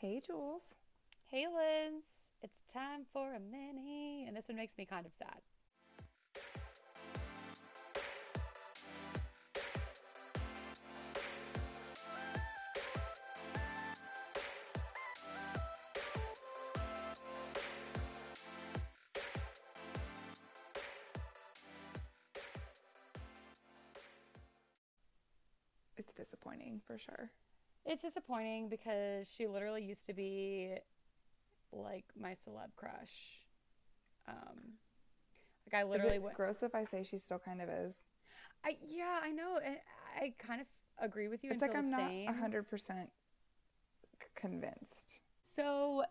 Hey, Jules. Hey, Liz. It's time for a mini. And this one makes me kind of sad. It's disappointing for sure. It's disappointing because she literally used to be like my celeb crush. Um, like I Is literally it went. gross if I say she still kind of is? I yeah, I know. and I kind of agree with you It's like I'm not a hundred percent convinced. So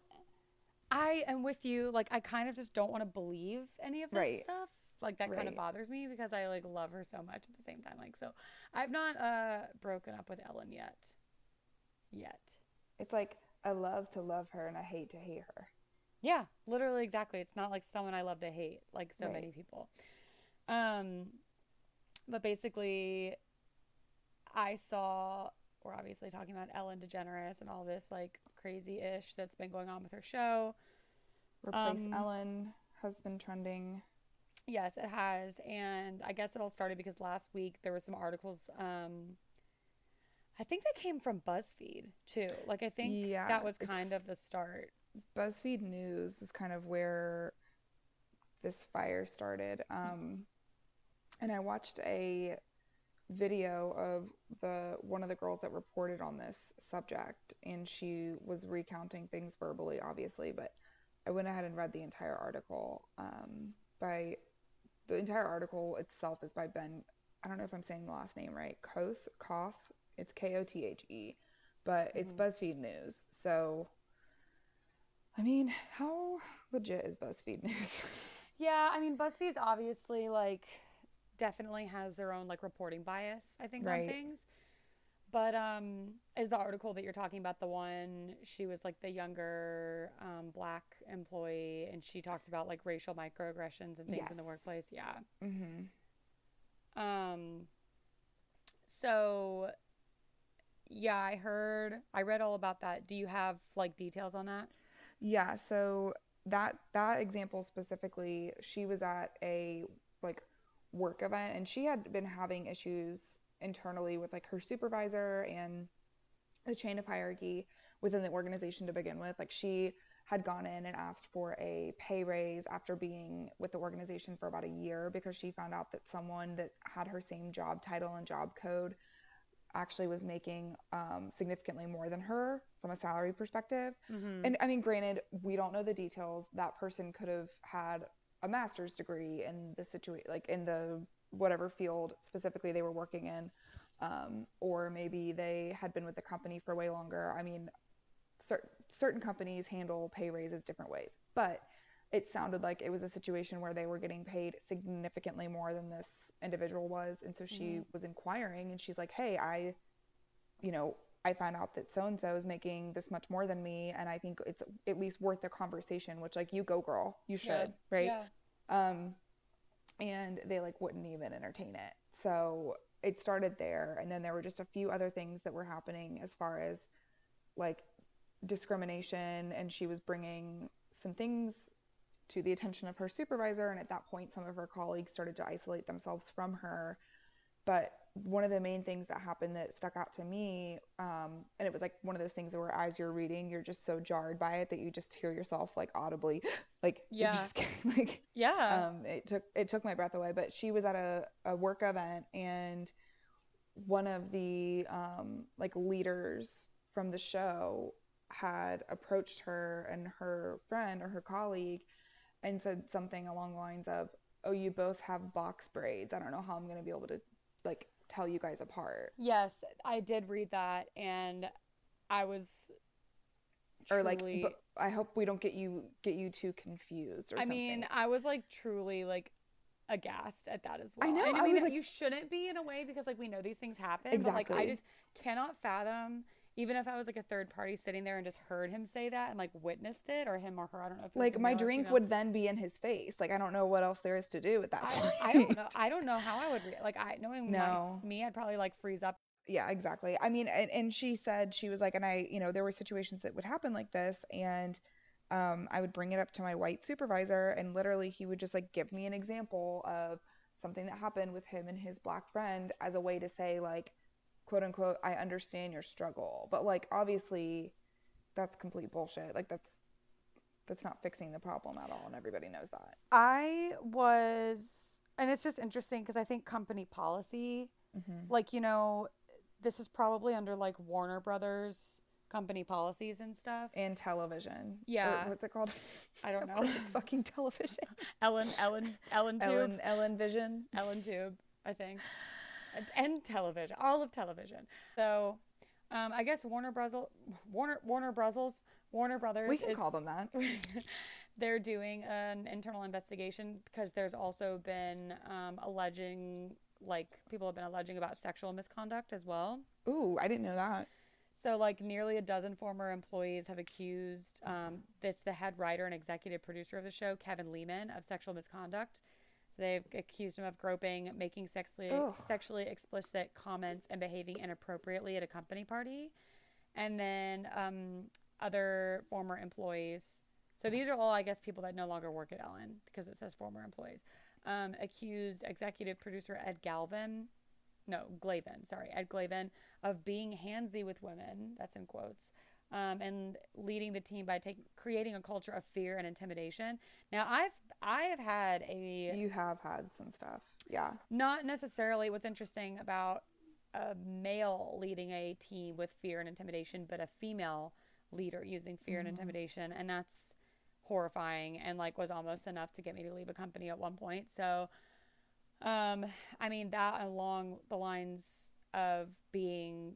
I am with you. Like I kind of just don't want to believe any of this Right. stuff. Like that kind of bothers me because I like love her so much at the same time. Like so I've not uh broken up with Ellen yet. Yet. It's like I love to love her and I hate to hate her. Yeah, literally exactly. It's not like someone I love to hate like so Right. many people. Um but basically I saw we're obviously talking about Ellen DeGeneres and all this like crazy ish that's been going on with her show. Replace Um, Ellen has been trending. Yes, it has. And I guess it all started because last week there were some articles. Um, I think they came from BuzzFeed too. Like, I think Yeah, that was kind of the start. BuzzFeed News is kind of where this fire started. Um, and I watched a video of the one of the girls that reported on this subject, and she was recounting things verbally, obviously, but I went ahead and read the entire article. Um, by the entire article itself is by Ben. I don't know if I'm saying the last name right. Koth, Koth. It's K O T H E, but it's BuzzFeed News. So. I mean, how legit is BuzzFeed News? Yeah, I mean, BuzzFeed's obviously like definitely has their own like reporting bias, I think, on things. But um, is the article that you're talking about the one she was like the younger um, black employee and she talked about like racial microaggressions and things in the workplace? Yeah. mm-hmm. Um, so yeah, I heard, I read all about that. Do you have like details on that? Yeah, so that that example specifically, she was at a like work event and she had been having issues internally with like her supervisor and the chain of hierarchy within the organization to begin with. Like she had gone in and asked for a pay raise after being with the organization for about a year because she found out that someone that had her same job title and job code actually was making um, significantly more than her from a salary perspective. Mm-hmm. And I mean, granted, we don't know the details. That person could have had a master's degree in the situation, like in the whatever field specifically they were working in, um, or maybe they had been with the company for way longer. I mean, cer- certain companies handle pay raises different ways, but it sounded like it was a situation where they were getting paid significantly more than this individual was, and so she Mhm. was inquiring, and she's like, "Hey, I, you know." I found out that so and so is making this much more than me, and I think it's at least worth the conversation. Which, like, you go, girl, you should, right? Yeah. Um, and they like wouldn't even entertain it. So it started there, and then there were just a few other things that were happening as far as like discrimination, and she was bringing some things to the attention of her supervisor, and at that point, some of her colleagues started to isolate themselves from her. But one of the main things that happened that stuck out to me, um, and it was like one of those things where as you're reading, you're just so jarred by it that you just hear yourself like audibly, like Yeah. just like Yeah. um, it took it took my breath away. But she was at a, a work event, and one of the um, like leaders from the show had approached her and her friend or her colleague and said something along the lines of, "Oh, you both have box braids. I don't know how I'm going to be able to like tell you guys apart." yes, I did read that and I was Or like, truly- but I hope we don't get you get you too confused or something. I something. mean, I was like truly like aghast at that as well. I know, And I I mean, was like- you shouldn't be in a way because like we know these things happen. But like I just cannot fathom, even if I was like a third party sitting there and just heard him say that and like witnessed it or him or her. I don't know if like my drink would then be in his face. Like I don't know what else there is to do at that point. I, I don't know. I don't know how I would re- like. I knowing my, No. me, I'd probably like freeze up. Yeah, exactly. I mean, and, and she said she was like, and I, you know, there were situations that would happen like this, and um, I would bring it up to my white supervisor, and literally he would just like give me an example of something that happened with him and his black friend as a way to say like, quote unquote, I understand your struggle, but like obviously, that's complete bullshit. Like that's that's not fixing the problem at all, and everybody knows that. I was, and it's just interesting because I think company policy, hmm like, you know, this is probably under like Warner Brothers company policies and stuff. And television, or Yeah, what's it called? I don't know. it's fucking television. Ellen, Ellen, Ellen Tube, Ellen Ellen Vision. Ellen Tube, I think, and, television, all of television. So, um, I guess Warner Brothers, Warner Warner Brothers, Warner Brothers. We can is call them that. they're doing an internal investigation because there's also been um, alleging like people have been alleging about sexual misconduct as well Ooh, I didn't know that. so like nearly a dozen former employees have accused um, that's the head writer and executive producer of the show Kevin Leman of sexual misconduct they've accused him of groping making sexually Ugh. sexually explicit comments and behaving inappropriately at a company party and then um, other former employees. So these are all, I guess, people that no longer work at Ellen because it says former employees. Um, accused executive producer Ed Galvin, no, Glavin, sorry, Ed Glavin, of being handsy with women. That's in quotes. Um, and leading the team by taking creating a culture of fear and intimidation. Now, I've I have had a You have had some stuff. Yeah. not necessarily what's interesting about a male leading a team with fear and intimidation, but a female leader using fear and hmm intimidation. And that's horrifying and like was almost enough to get me to leave a company at one point. So, um, I mean, that along the lines of being,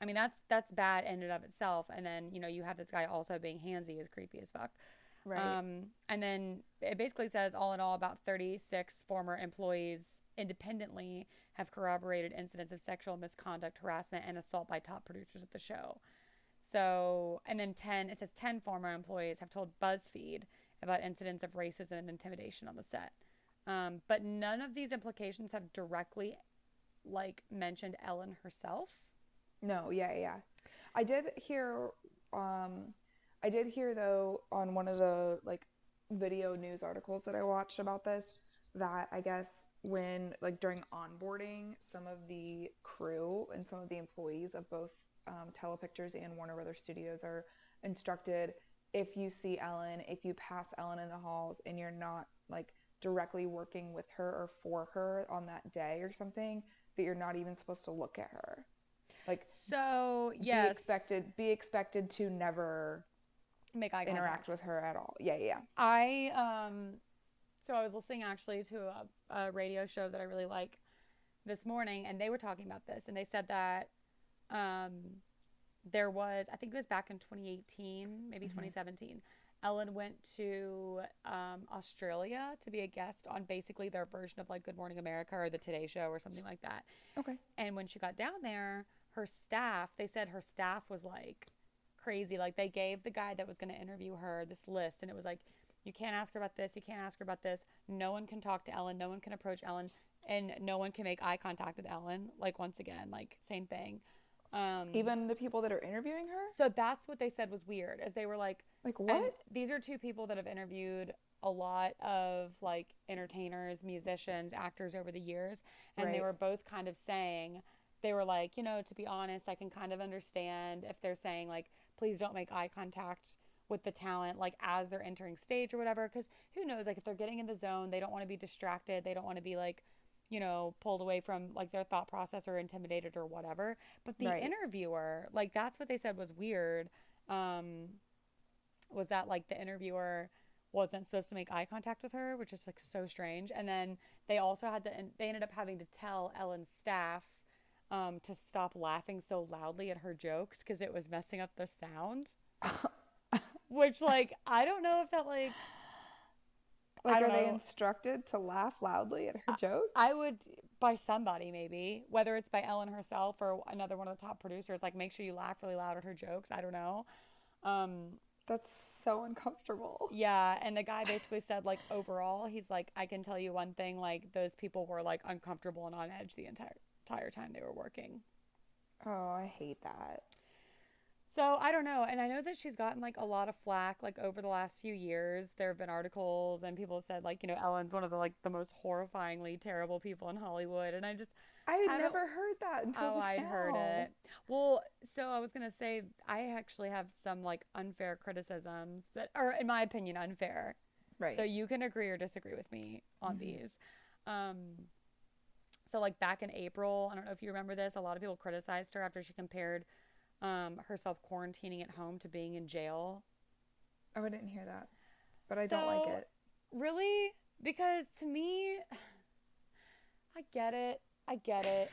I mean, that's, that's bad in and of itself. And then, you know, you have this guy also being handsy is creepy as fuck. Right. Um, and then it basically says, all in all, about 36 former employees independently have corroborated incidents of sexual misconduct, harassment, and assault by top producers of the show. So, and then 10, it says 10 former employees have told BuzzFeed about incidents of racism and intimidation on the set. Um, but none of these implications have directly, like, mentioned Ellen herself. No, yeah, yeah. I did hear um I did hear though on one of the like video news articles that I watched about this that I guess when like during onboarding some of the crew and some of the employees of both um, Telepictures and Warner Brothers Studios are instructed if you see Ellen, if you pass Ellen in the halls and you're not like directly working with her or for her on that day or something, that you're not even supposed to look at her. Like So, be yes, expected be expected to never make eye interact contact. with her at all. Yeah, yeah. I um so I was listening actually to a, a radio show that I really like this morning and they were talking about this and they said that um there was I think it was back in 2018, maybe yeah. hmm 2017. Ellen went to um, Australia to be a guest on basically their version of like Good Morning America or the Today Show or something like that. Okay. And when she got down there, her staff, they said her staff was like crazy. Like they gave the guy that was going to interview her this list, and it was like, you can't ask her about this, you can't ask her about this. No one can talk to Ellen, no one can approach Ellen, and no one can make eye contact with Ellen. Like once again, like same thing. Um, Even the people that are interviewing her? so that's what they said was weird, as they were like, Like what? these are two people that have interviewed a lot of like entertainers, musicians, actors over the years, and they were both kind of saying they were like, you know, to be honest, I can kind of understand if they're saying like, please don't make eye contact with the talent like as they're entering stage or whatever because who knows like if they're getting in the zone they don't want to be distracted they don't want to be like you know pulled away from like their thought process or intimidated or whatever but the Right. interviewer like that's what they said was weird um was that like the interviewer wasn't supposed to make eye contact with her, which is like so strange. And then they also had to, and they ended up having to tell Ellen's staff um, to stop laughing so loudly at her jokes because it was messing up the sound. Which, like, I don't know if that, like, I Like are they know. instructed to laugh loudly at her jokes? I would, by somebody maybe, whether it's by Ellen herself or another one of the top producers, like, make sure you laugh really loud at her jokes. I don't know. Um, That's so uncomfortable. Yeah, and the guy basically said like overall, he's like, I can tell you one thing, like those people were like uncomfortable and on edge the entire entire time they were working. Oh, I hate that. So I don't know. And I know that she's gotten like a lot of flack like over the last few years. There have been articles and people have said like, you know, Ellen's one of the like the most horrifyingly terrible people in Hollywood. And I just I had never heard that until Oh, just I'd heard it. Well, so I was gonna say I actually have some like unfair criticisms that are, in my opinion, unfair. Right. So you can agree or disagree with me on Mhm. these. Um, so like back in April, I don't know if you remember this. A lot of people criticized her after she compared um, herself quarantining at home to being in jail. oh, I didn't hear that, but I don't like it. Really? Because to me, I get it. I get it.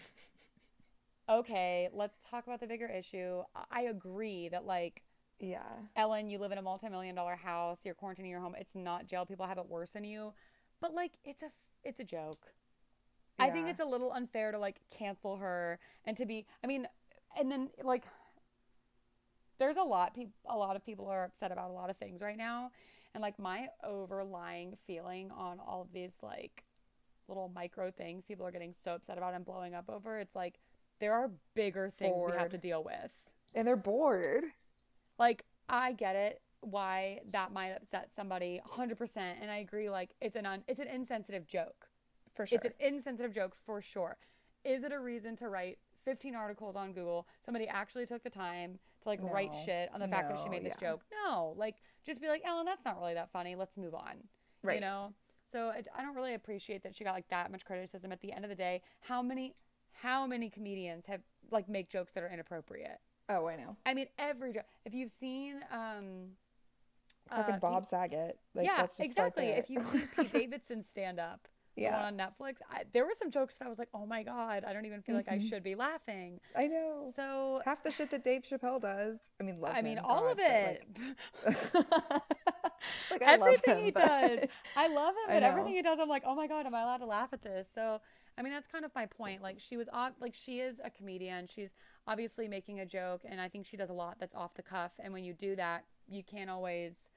Okay, let's talk about the bigger issue. I I agree that like Yeah. Ellen, you live in a multi-million dollar house, you're quarantining your home. It's not jail. People have it worse than you. But like it's a it's a joke. I think it's a little unfair to like cancel her and to be I mean, and then like there's a lot peop a lot of people are upset about a lot of things right now. And like my overlying feeling on all of these like little micro things people are getting so upset about and blowing up over, it's like there are bigger things we have to deal with. And they're bored. Like, I get it why that might upset somebody 100% and I agree like it's an un- it's an insensitive joke. For sure. It's an insensitive joke for sure. Is it a reason to write 15 articles on Google? Somebody actually took the time to like write shit on the fact that she made this yeah. joke. No, like just be like, "Ellen, that's not really that funny. Let's move on." You know? So I, I don't really appreciate that she got like that much criticism at the end of the day. How many how many comedians have like make jokes that are inappropriate? oh, I know. I mean, every joke. If you've seen, um, Fucking uh, Bob Saget. Like, yeah, let's just start exactly. If you've seen Pete Davidson stand up, yeah, on Netflix, I, there were some jokes that I was like, oh my god, I don't even feel like I Mhm. should be laughing. I know. So, Half the shit that Dave Chappelle does. I mean, love I mean, him, all God, of it. like- like, everything him, he does. I love him, but everything he does, I'm like, oh my god, am I allowed to laugh at this? So, I mean, that's kind of my point. Like, she was off, like, she is a comedian. She's obviously making a joke, and I think she does a lot that's off the cuff. And when you do that, you can't always.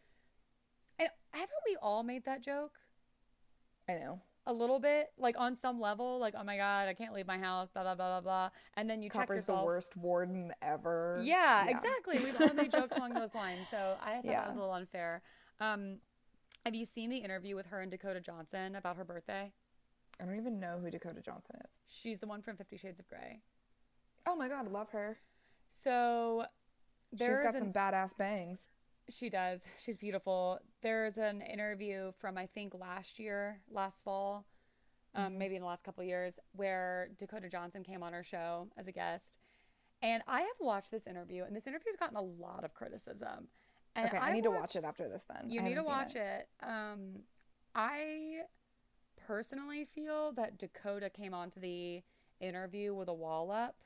And haven't we all made that joke? I know. A little bit, like on some level, like oh my god, I can't leave my house, blah blah blah blah blah, and then you check Copper's yourself. the worst warden ever. Yeah, exactly. We've all made jokes along those lines, so I thought that was a little unfair. Um, have you seen the interview with her and Dakota Johnson about her birthday? I don't even know who Dakota Johnson is. She's the one from Fifty Shades of Grey. Oh my god, love her. So She's there's got an, some badass bangs. She does. She's beautiful. There's an interview from I think last year, last fall, um, Mhm. maybe in the last couple of years, where Dakota Johnson came on our show as a guest. And I have watched this interview, and this interview's gotten a lot of criticism. And Okay, I, need to watch it after this then. You I need to watch it. Um, I personally feel that Dakota came onto the interview with a wall up.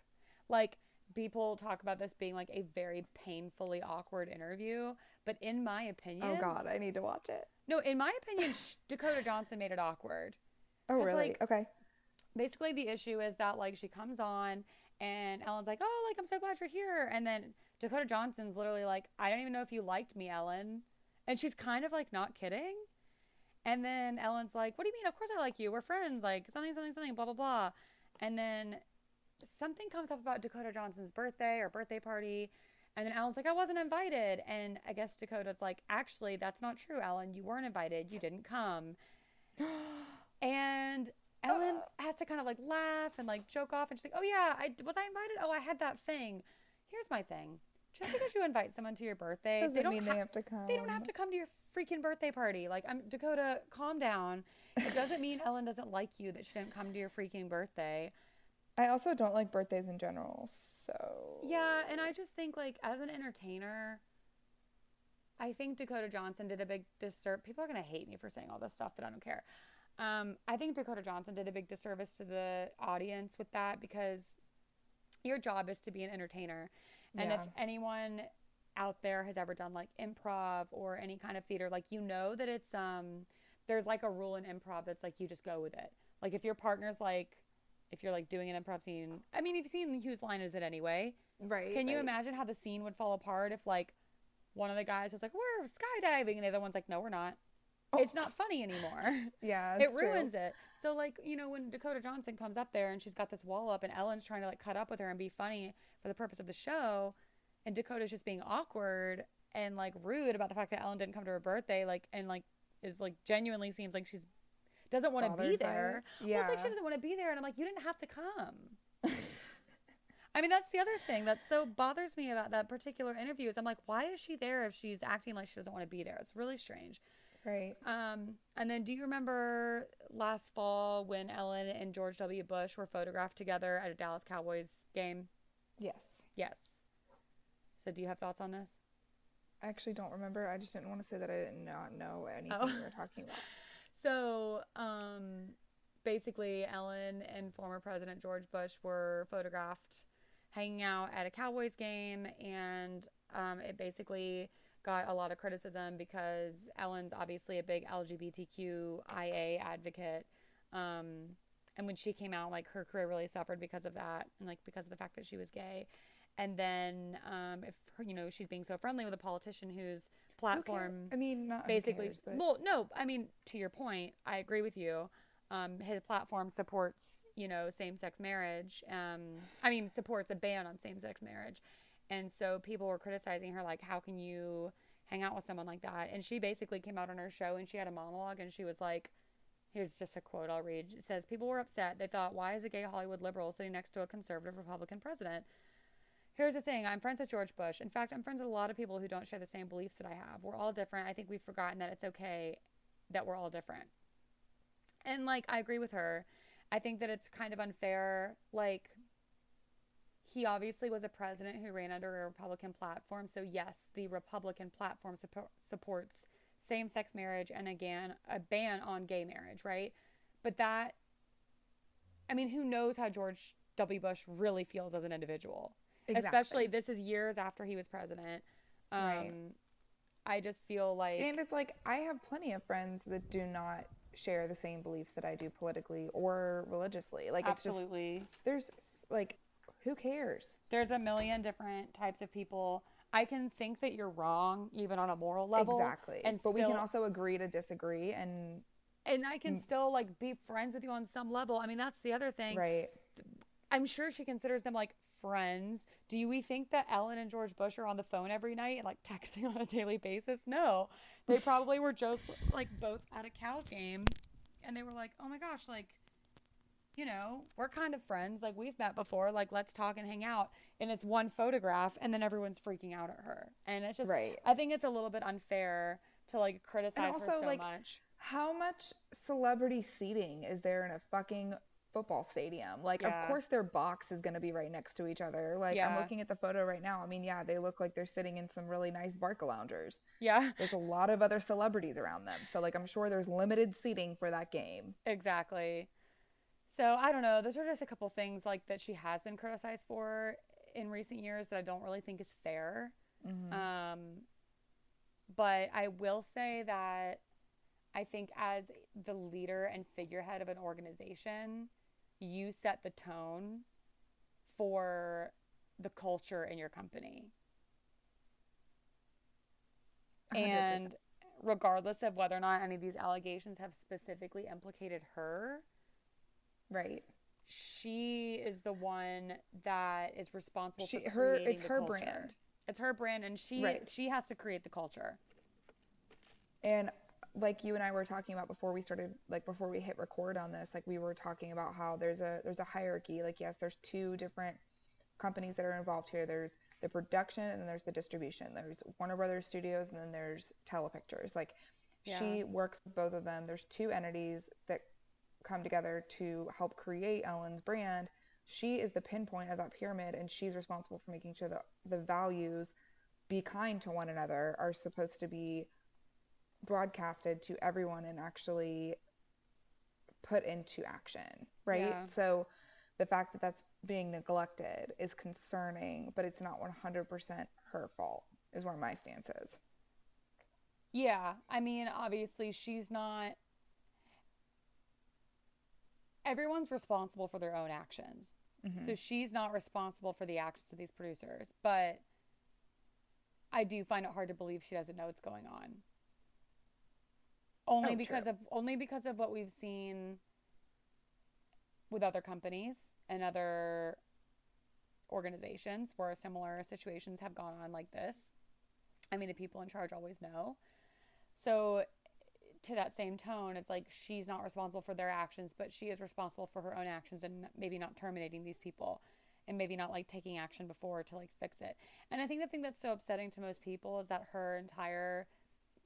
Like people talk about this being like a very painfully awkward interview, but in my opinion, Oh god, I need to watch it. no, in my opinion, Dakota Johnson made it awkward. Oh really? like, okay. Basically, the issue is that like she comes on and Ellen's like, "Oh, like I'm so glad you're here," and then Dakota Johnson's literally like, "I don't even know if you liked me, Ellen," and she's kind of like not kidding. And then Ellen's like, "What do you mean? Of course I like you. We're friends. Like something, something, something, blah blah blah." And then something comes up about Dakota Johnson's birthday or birthday party. And then Ellen's like, I wasn't invited. And I guess Dakota's like, actually, that's not true, Ellen. You weren't invited. You didn't come. And Ellen has to kind of like laugh and like joke off. And she's like, oh, yeah, I was I invited? Oh, I had that thing. Here's my thing. Just because you invite someone to your birthday, Doesn't they don't mean ha- they have to come. they don't have to come to your freaking birthday party. Like, I'm Dakota, calm down. It doesn't mean Ellen doesn't like you that she didn't come to your freaking birthday. I also don't like birthdays in general, so Yeah, and I just think like as an entertainer, I think Dakota Johnson did a big disservice. People are gonna hate me for saying all this stuff, but I don't care. Um, I think Dakota Johnson did a big disservice to the audience with that because your job is to be an entertainer, and if anyone out there has ever done like improv or any kind of theater, like you know that it's um there's like a rule in improv that's like you just go with it. Like if your partner's like if you're like doing an improv scene, I mean, you've seen whose line is it anyway? right. Can you right. imagine how the scene would fall apart if like one of the guys was like, "We're skydiving," and the other one's like, "No, we're not." Oh. it's not funny anymore. Yeah, it it's true. ruins it. So like, you know, when Dakota Johnson comes up there and she's got this wall up and Ellen's trying to like cut up with her and be funny for the purpose of the show and Dakota's just being awkward and like rude about the fact that Ellen didn't come to her birthday like and like is like genuinely seems like she's doesn't want to be there. it? Well, it's like she doesn't want to be there and I'm like you didn't have to come. I mean, that's the other thing that so bothers me about that particular interview is I'm like, why is she there if she's acting like she doesn't want to be there? It's really strange. Right. Um, and then do you remember last fall when Ellen and George W. Bush were photographed together at a Dallas Cowboys game? Yes. Yes. So do you have thoughts on this? I actually don't remember. I just didn't want to say that I did not know anything Oh. we were talking about. Um, basically, Ellen and former President George Bush were photographed hanging out at a Cowboys game, and um, it basically got a lot of criticism because Ellen's obviously a big LGBTQIA advocate. Um, and when she came out, like her career really suffered because of that, and like because of the fact that she was gay. And then, um, if her, you know she's being so friendly with a politician whose platform I mean, not basically cares, but well no i mean to your point i agree with you. Um, his platform supports you know same-sex marriage um, i mean supports a ban on same-sex marriage. And so people were criticizing her like how can you hang out with someone like that? And she basically came out on her show and she had a monologue and she was like here's just a quote i'll read. It says people were upset. They thought why is a gay hollywood liberal sitting next to a conservative republican president Here's the thing I'm friends with George Bush. In fact, I'm friends with a lot of people who don't share the same beliefs that I have. We're all different. I think we've forgotten that it's okay that we're all different. And like, I agree with her. I think that it's kind of unfair. Like, he obviously was a president who ran under a Republican platform. So, yes, the Republican platform support, supports same sex marriage and again, a ban on gay marriage, right? But that, I mean, who knows how George W. Bush really feels as an individual? Exactly. especially this is years after he was president. Um, Right. I just feel like And it's like I have plenty of friends that do not share the same beliefs that I do politically or religiously. Like it's just absolutely there's like who cares? there's a million different types of people. I can think that you're wrong even on a moral level. exactly. And but we can also agree to disagree and and I can still like be friends with you on some level. I mean, that's the other thing. right. I'm sure she considers them like friends. Do we think that Ellen and George Bush are on the phone every night and like texting on a daily basis? No. They probably were just like both at a Cows game and they were like, oh my gosh, like, you know, we're kind of friends. Like, we've met before. Like, let's talk and hang out. And it's one photograph and then everyone's freaking out at her. And it's just, Right. I think it's a little bit unfair to like criticize her also, so like, much. How much celebrity seating is there in a fucking football stadium? Like, Yeah. of course, their box is going to be right next to each other. Like, I'm looking at the photo right now. I mean, yeah, they look like they're sitting in some really nice Barcaloungers. Yeah, There's a lot of other celebrities around them. So, like, I'm sure there's limited seating for that game. Exactly. So I don't know. Those are just a couple things like that she has been criticized for in recent years that I don't really think is fair. Mhm. Um, but I will say that I think as the leader and figurehead of an organization, you set the tone for the culture in your company. 100%. And regardless of whether or not any of these allegations have specifically implicated her, right. she is the one that is responsible She- for her- it's her culture. brand. It's her brand, and she Right. she has to create the culture. And like you and I were talking about before we started, like before we hit record on this, like we were talking about how there's a there's a hierarchy. Like yes, there's two different companies that are involved here. There's the production and then there's the distribution. There's Warner Brothers Studios and then there's Telepictures. Like Yeah. she works with both of them. There's two entities that come together to help create Ellen's brand. She is the pinpoint of that pyramid and she's responsible for making sure that the values be kind to one another are supposed to be broadcasted to everyone and actually put into action, right? Yeah. So the fact that that's being neglected is concerning, but it's not 100% her fault, is where my stance is. Yeah, I mean, obviously, she's not. Everyone's responsible for their own actions. Mm-hmm. So she's not responsible for the actions of these producers. But I do find it hard to believe she doesn't know what's going on. Only Oh, because true. of only because of what we've seen with other companies and other organizations where similar situations have gone on like this. I mean, the people in charge always know. So, to that same tone, it's like she's not responsible for their actions, but she is responsible for her own actions and maybe not terminating these people and maybe not like taking action before to like fix it. And I think the thing that's so upsetting to most people is that her entire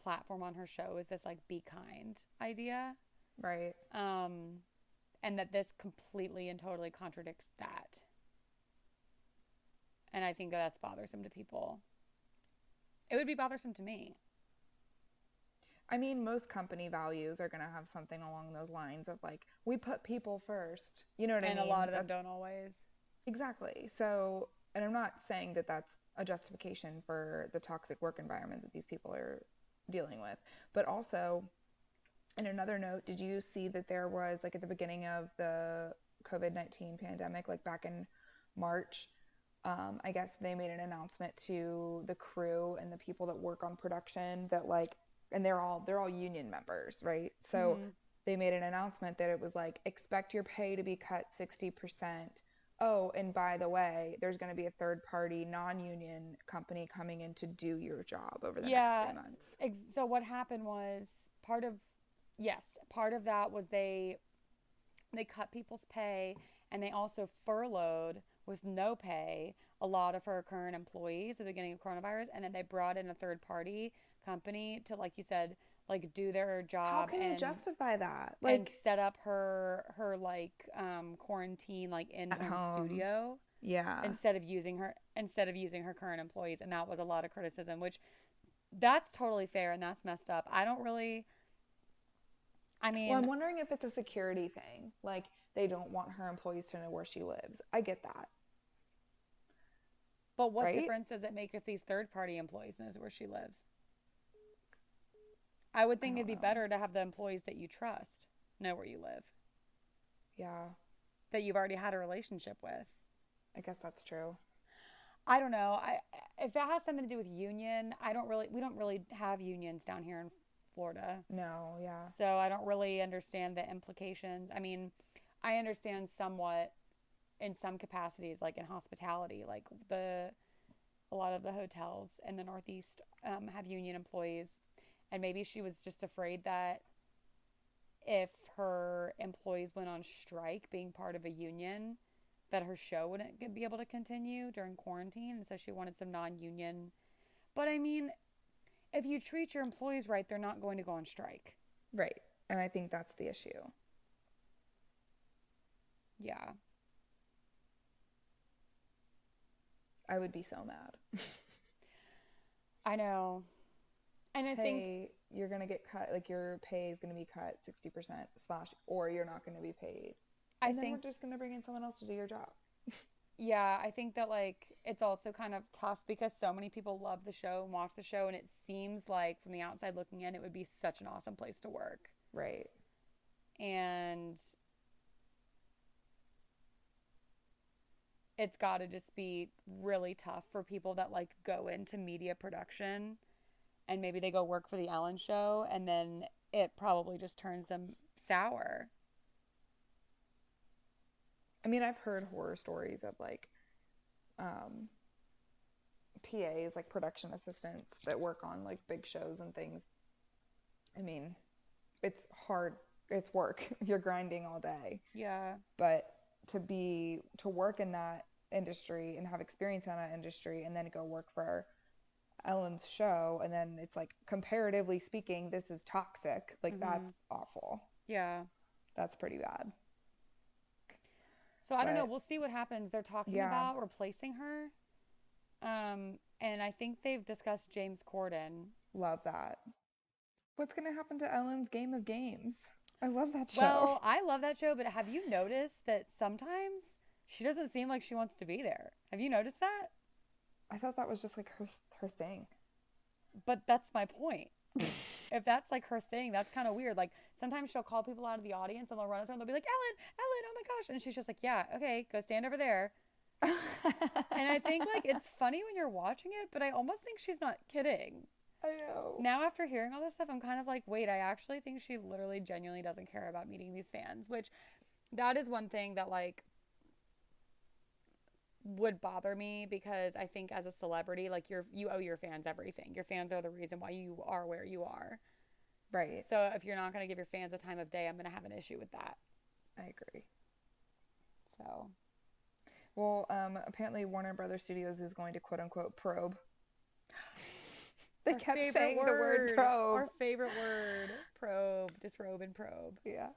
platform on her show is this like be kind idea. Right. Um, and that this completely and totally contradicts that. And I think that that's bothersome to people. It would be bothersome to me. I mean, most company values are going to have something along those lines of like, we put people first. You know what and I mean? a lot of them don't always. Exactly. So, and I'm not saying that that's a justification for the toxic work environment that these people are dealing with, but also, in another note, did you see that there was like at the beginning of the COVID 19 pandemic, like back in March? Um, I guess they made an announcement to the crew and the people that work on production that like, and they're all they're all union members, right? So Mhm. they made an announcement that it was like expect your pay to be cut 60%. Oh, and by the way, there's going to be a third party non union company coming in to do your job over the Yeah. next three months. Ex- so what happened was part of yes, part of that was they they cut people's pay and they also furloughed with no pay a lot of her current employees at the beginning of coronavirus and then they brought in a third party company to like you said like do their job How can you justify that? and Like, set up her her like um quarantine like in home home. studio yeah. instead of using her instead of using her current employees and that was a lot of criticism which that's totally fair and that's messed up i don't really i mean Well, I'm wondering if it's a security thing. Like, they don't want her employees to know where she lives. I get that. but what right? difference does it make if these third party employees knows where she lives i would think don't it'd be know. better to have the employees that you trust know where you live Yeah, that you've already had a relationship with I guess that's true. I don't know. I if that has something to do with union, I don't really we don't really have unions down here in Florida. No, yeah. So I don't really understand the implications. I mean, I understand somewhat in some capacities like in hospitality, like the a lot of the hotels in the Northeast um, have union employees and maybe she was just afraid that if her employees went on strike being part of a union that her show wouldn't be able to continue during quarantine and so she wanted some non-union but i mean if you treat your employees right they're not going to go on strike Right. And I think that's the issue. yeah I would be so mad. i know and i think you're gonna get cut. Like your pay is gonna be cut sixty percent slash, or you're not gonna be paid. i And think we're just gonna bring in someone else to do your job. yeah i think that like it's also kind of tough because so many people love the show and watch the show and it seems like from the outside looking in it would be such an awesome place to work Right. and it's got to just be really tough for people that like go into media production and maybe they go work for the Ellen show and then it probably just turns them sour. I mean, I've heard horror stories of like um, PAs, like production assistants that work on like big shows and things. I mean, it's hard. It's work. You're grinding all day. Yeah. But to be to work in that industry and have experience in that industry and then go work for Ellen's show and then it's like comparatively speaking, this is toxic. Like that's awful. Yeah. That's pretty bad. So I don't know. We'll see what happens. They're talking Yeah. about replacing her. Um and I think they've discussed James Corden. Love that. What's going to happen to Ellen's Game of Games? I love that show. Well, I love that show, but have you noticed that sometimes she doesn't seem like she wants to be there? Have you noticed that? I thought that was just like her her thing. But that's my point. if that's like her thing, that's kind of weird. Like sometimes she'll call people out of the audience and they'll run up to her and they'll be like, Ellen, Ellen, oh my gosh. And she's just like, yeah, okay, go stand over there. And I think like it's funny when you're watching it, but I almost think she's not kidding. I know. Now, after hearing all this stuff, I'm kind of like, wait, I actually think she literally genuinely doesn't care about meeting these fans, which that is one thing that, like, would bother me because I think as a celebrity, like you're you owe your fans everything. Your fans are the reason why you are where you are. Right. So if you're not going to give your fans a time of day, I'm going to have an issue with that. I agree. So Well, um, apparently Warner Brothers Studios is going to quote unquote probe. they our kept saying the word probe. Our favorite word, probe, disrobe and probe. Yeah.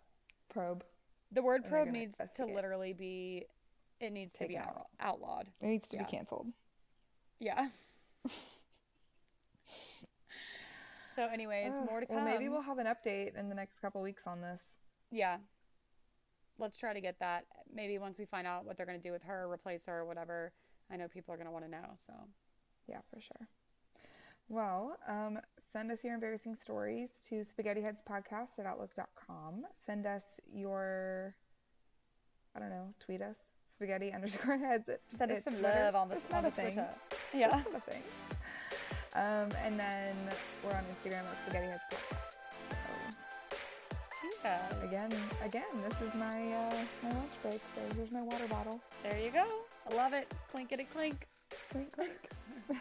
Probe. The word probe needs to literally be, it needs to be out, out. outlawed. It needs to Yeah. be canceled. Yeah. so, anyways, Ugh, more to come. Well, maybe we'll have an update in the next couple weeks on this. Yeah. Let's try to get that. Maybe once we find out what they're going to do with her, replace her, or whatever. I know people are going to want to know. So, Yeah, for sure. Well, um, send us your embarrassing stories to spaghettiheadspodcast at outlook.com. Send us your, I don't know, tweet us, spaghetti underscore heads. Send us some Twitter. love on the, It's not a thing. Twitter. Yeah. It's not a thing. Um, and then we're on Instagram at spaghetti heads podcast. Yes. again, again, this is my uh, my lunch break. So here's my water bottle. There you go. I love it. Clink it, a clink. Clink, clink.